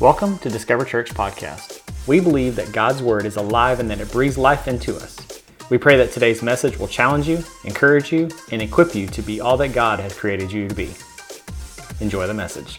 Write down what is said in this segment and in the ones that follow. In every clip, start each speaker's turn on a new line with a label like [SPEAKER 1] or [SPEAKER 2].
[SPEAKER 1] Welcome to Discover Church Podcast. We believe that God's Word is alive and that it breathes life into us. We pray that today's message will challenge you, encourage you, and equip you to be all that God has created you to be. Enjoy the message.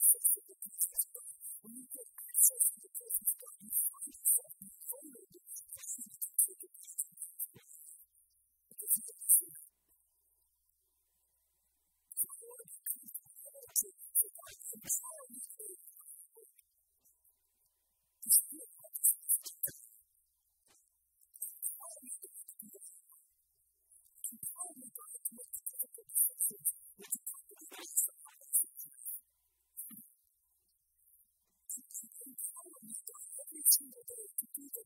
[SPEAKER 2] When you get access to the business, you find yourself in the Jesus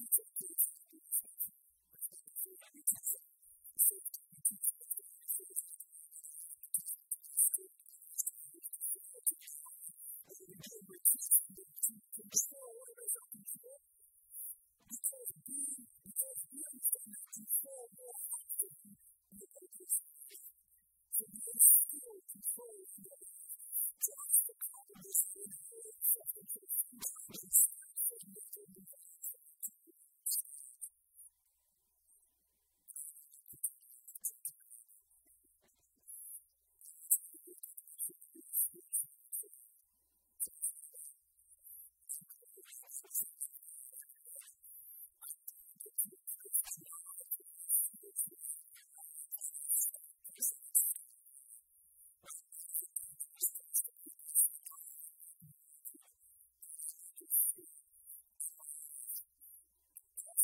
[SPEAKER 2] Thank you.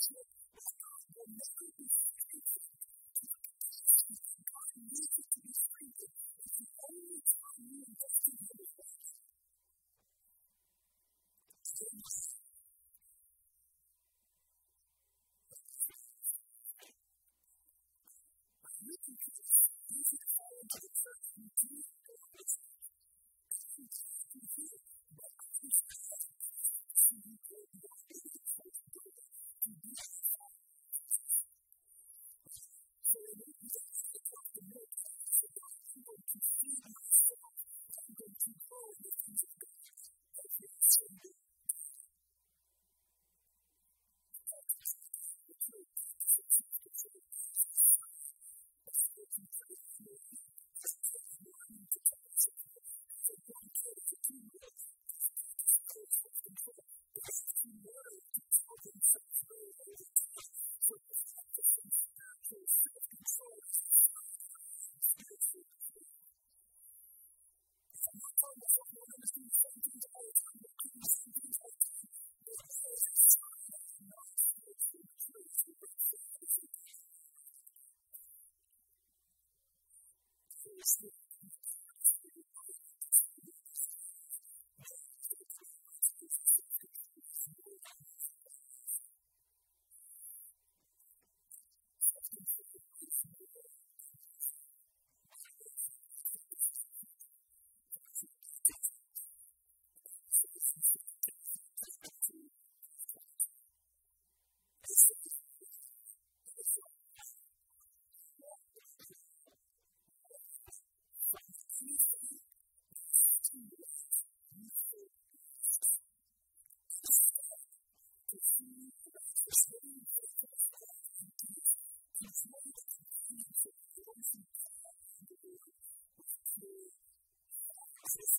[SPEAKER 2] Thank you. this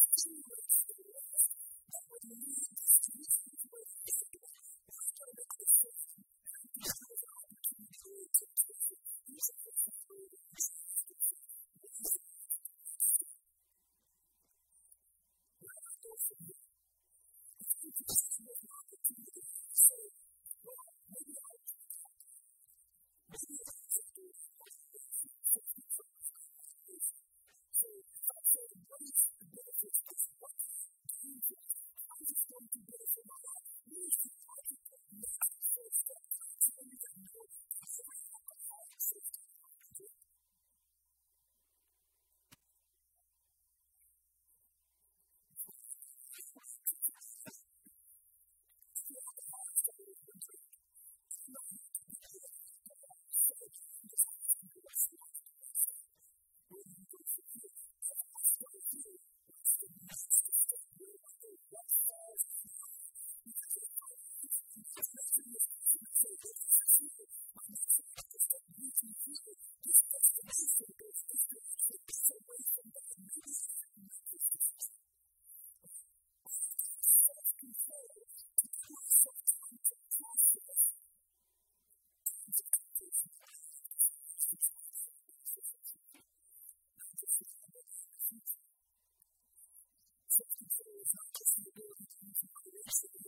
[SPEAKER 2] Thank you.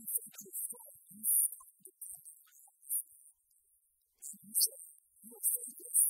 [SPEAKER 2] precondition that